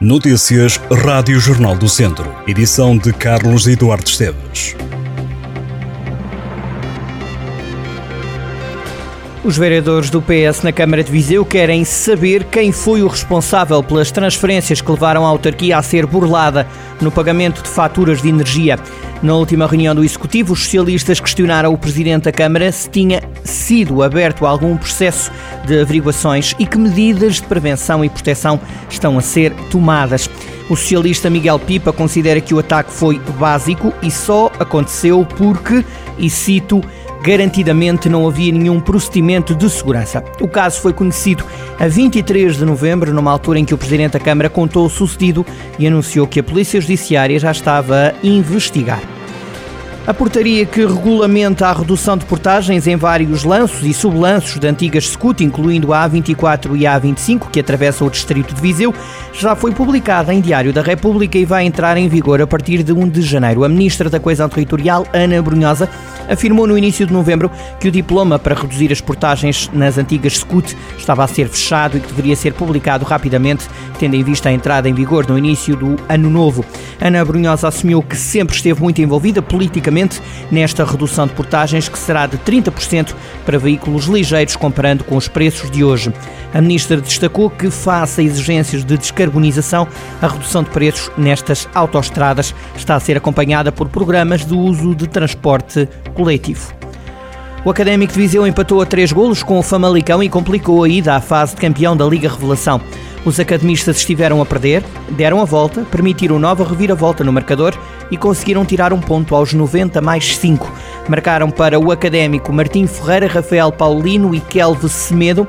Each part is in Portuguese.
Notícias Rádio Jornal do Centro. Edição de Carlos Eduardo Esteves. Os vereadores do PS na Câmara de Viseu querem saber quem foi o responsável pelas transferências que levaram a autarquia a ser burlada no pagamento de faturas de energia. Na última reunião do Executivo, os socialistas questionaram o Presidente da Câmara se tinha sido aberto algum processo de averiguações e que medidas de prevenção e proteção estão a ser tomadas. O socialista Miguel Pipa considera que o ataque foi básico e só aconteceu porque, e cito, garantidamente não havia nenhum procedimento de segurança. O caso foi conhecido a 23 de novembro, numa altura em que o Presidente da Câmara contou o sucedido e anunciou que a Polícia Judiciária já estava a investigar. A portaria que regulamenta a redução de portagens em vários lanços e sublanços de antigas SCUT, incluindo a A24 e a A25, que atravessam o distrito de Viseu, já foi publicada em Diário da República e vai entrar em vigor a partir de 1 de janeiro. A Ministra da Coesão Territorial, Ana Brunhosa, afirmou no início de novembro que o diploma para reduzir as portagens nas antigas SCUT estava a ser fechado e que deveria ser publicado rapidamente, tendo em vista a entrada em vigor no início do ano novo. Ana Brunhosa assumiu que sempre esteve muito envolvida politicamente nesta redução de portagens, que será de 30% para veículos ligeiros, comparando com os preços de hoje. A ministra destacou que, face a exigências de descarbonização, a redução de preços nestas autoestradas está a ser acompanhada por programas de uso de transporte coletivo. O Académico de Viseu empatou a três golos com o Famalicão e complicou a ida à fase de campeão da Liga Revelação. Os academistas estiveram a perder, deram a volta, permitiram nova reviravolta no marcador e conseguiram tirar um ponto aos 90 mais 5. Marcaram para o Académico Martim Ferreira, Rafael Paulino e Kelvin Semedo.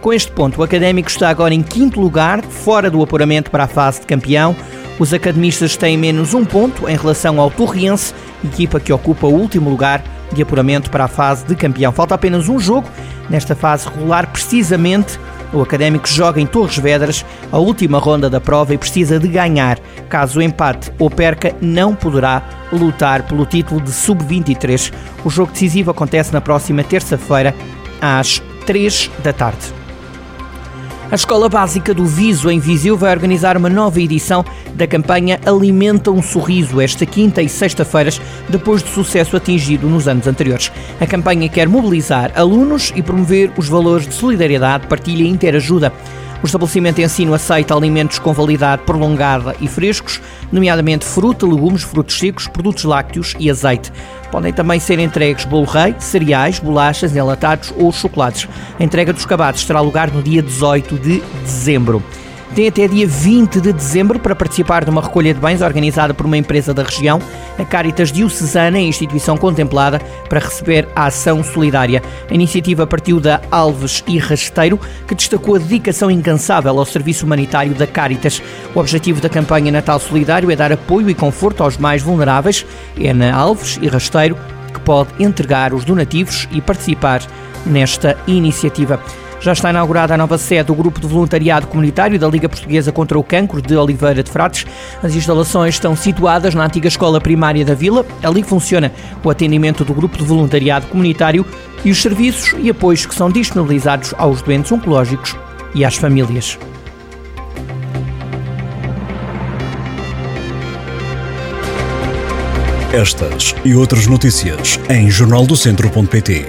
Com este ponto, o Académico está agora em quinto lugar, fora do apuramento para a fase de campeão. Os academistas têm menos um ponto em relação ao Torriense, equipa que ocupa o último lugar de apuramento para a fase de campeão. Falta apenas um jogo nesta fase regular, precisamente. O Académico joga em Torres Vedras a última ronda da prova e precisa de ganhar. Caso empate ou perca, não poderá lutar pelo título de sub-23. O jogo decisivo acontece na próxima terça-feira, às 3 da tarde. A Escola Básica do Viso, em Viseu, vai organizar uma nova edição da campanha Alimenta um Sorriso, esta quinta e sexta-feiras, depois do sucesso atingido nos anos anteriores. A campanha quer mobilizar alunos e promover os valores de solidariedade, partilha e interajuda. O estabelecimento de ensino aceita alimentos com validade prolongada e frescos, nomeadamente fruta, legumes, frutos secos, produtos lácteos e azeite. Podem também ser entregues bolo rei, cereais, bolachas, enlatados ou chocolates. A entrega dos cabados terá lugar no dia 18 de dezembro. Tem até dia 20 de dezembro para participar de uma recolha de bens organizada por uma empresa da região, a Caritas Diocesana, instituição contemplada para receber a ação solidária. A iniciativa partiu da Alves e Rasteiro, que destacou a dedicação incansável ao serviço humanitário da Caritas. O objetivo da campanha Natal Solidário é dar apoio e conforto aos mais vulneráveis. É na Alves e Rasteiro que pode entregar os donativos e participar nesta iniciativa. Já está inaugurada a nova sede do Grupo de Voluntariado Comunitário da Liga Portuguesa contra o Cancro de Oliveira de Frades. As instalações estão situadas na antiga Escola Primária da Vila. Ali funciona o atendimento do Grupo de Voluntariado Comunitário e os serviços e apoios que são disponibilizados aos doentes oncológicos e às famílias. Estas e outras notícias em jornaldocentro.pt.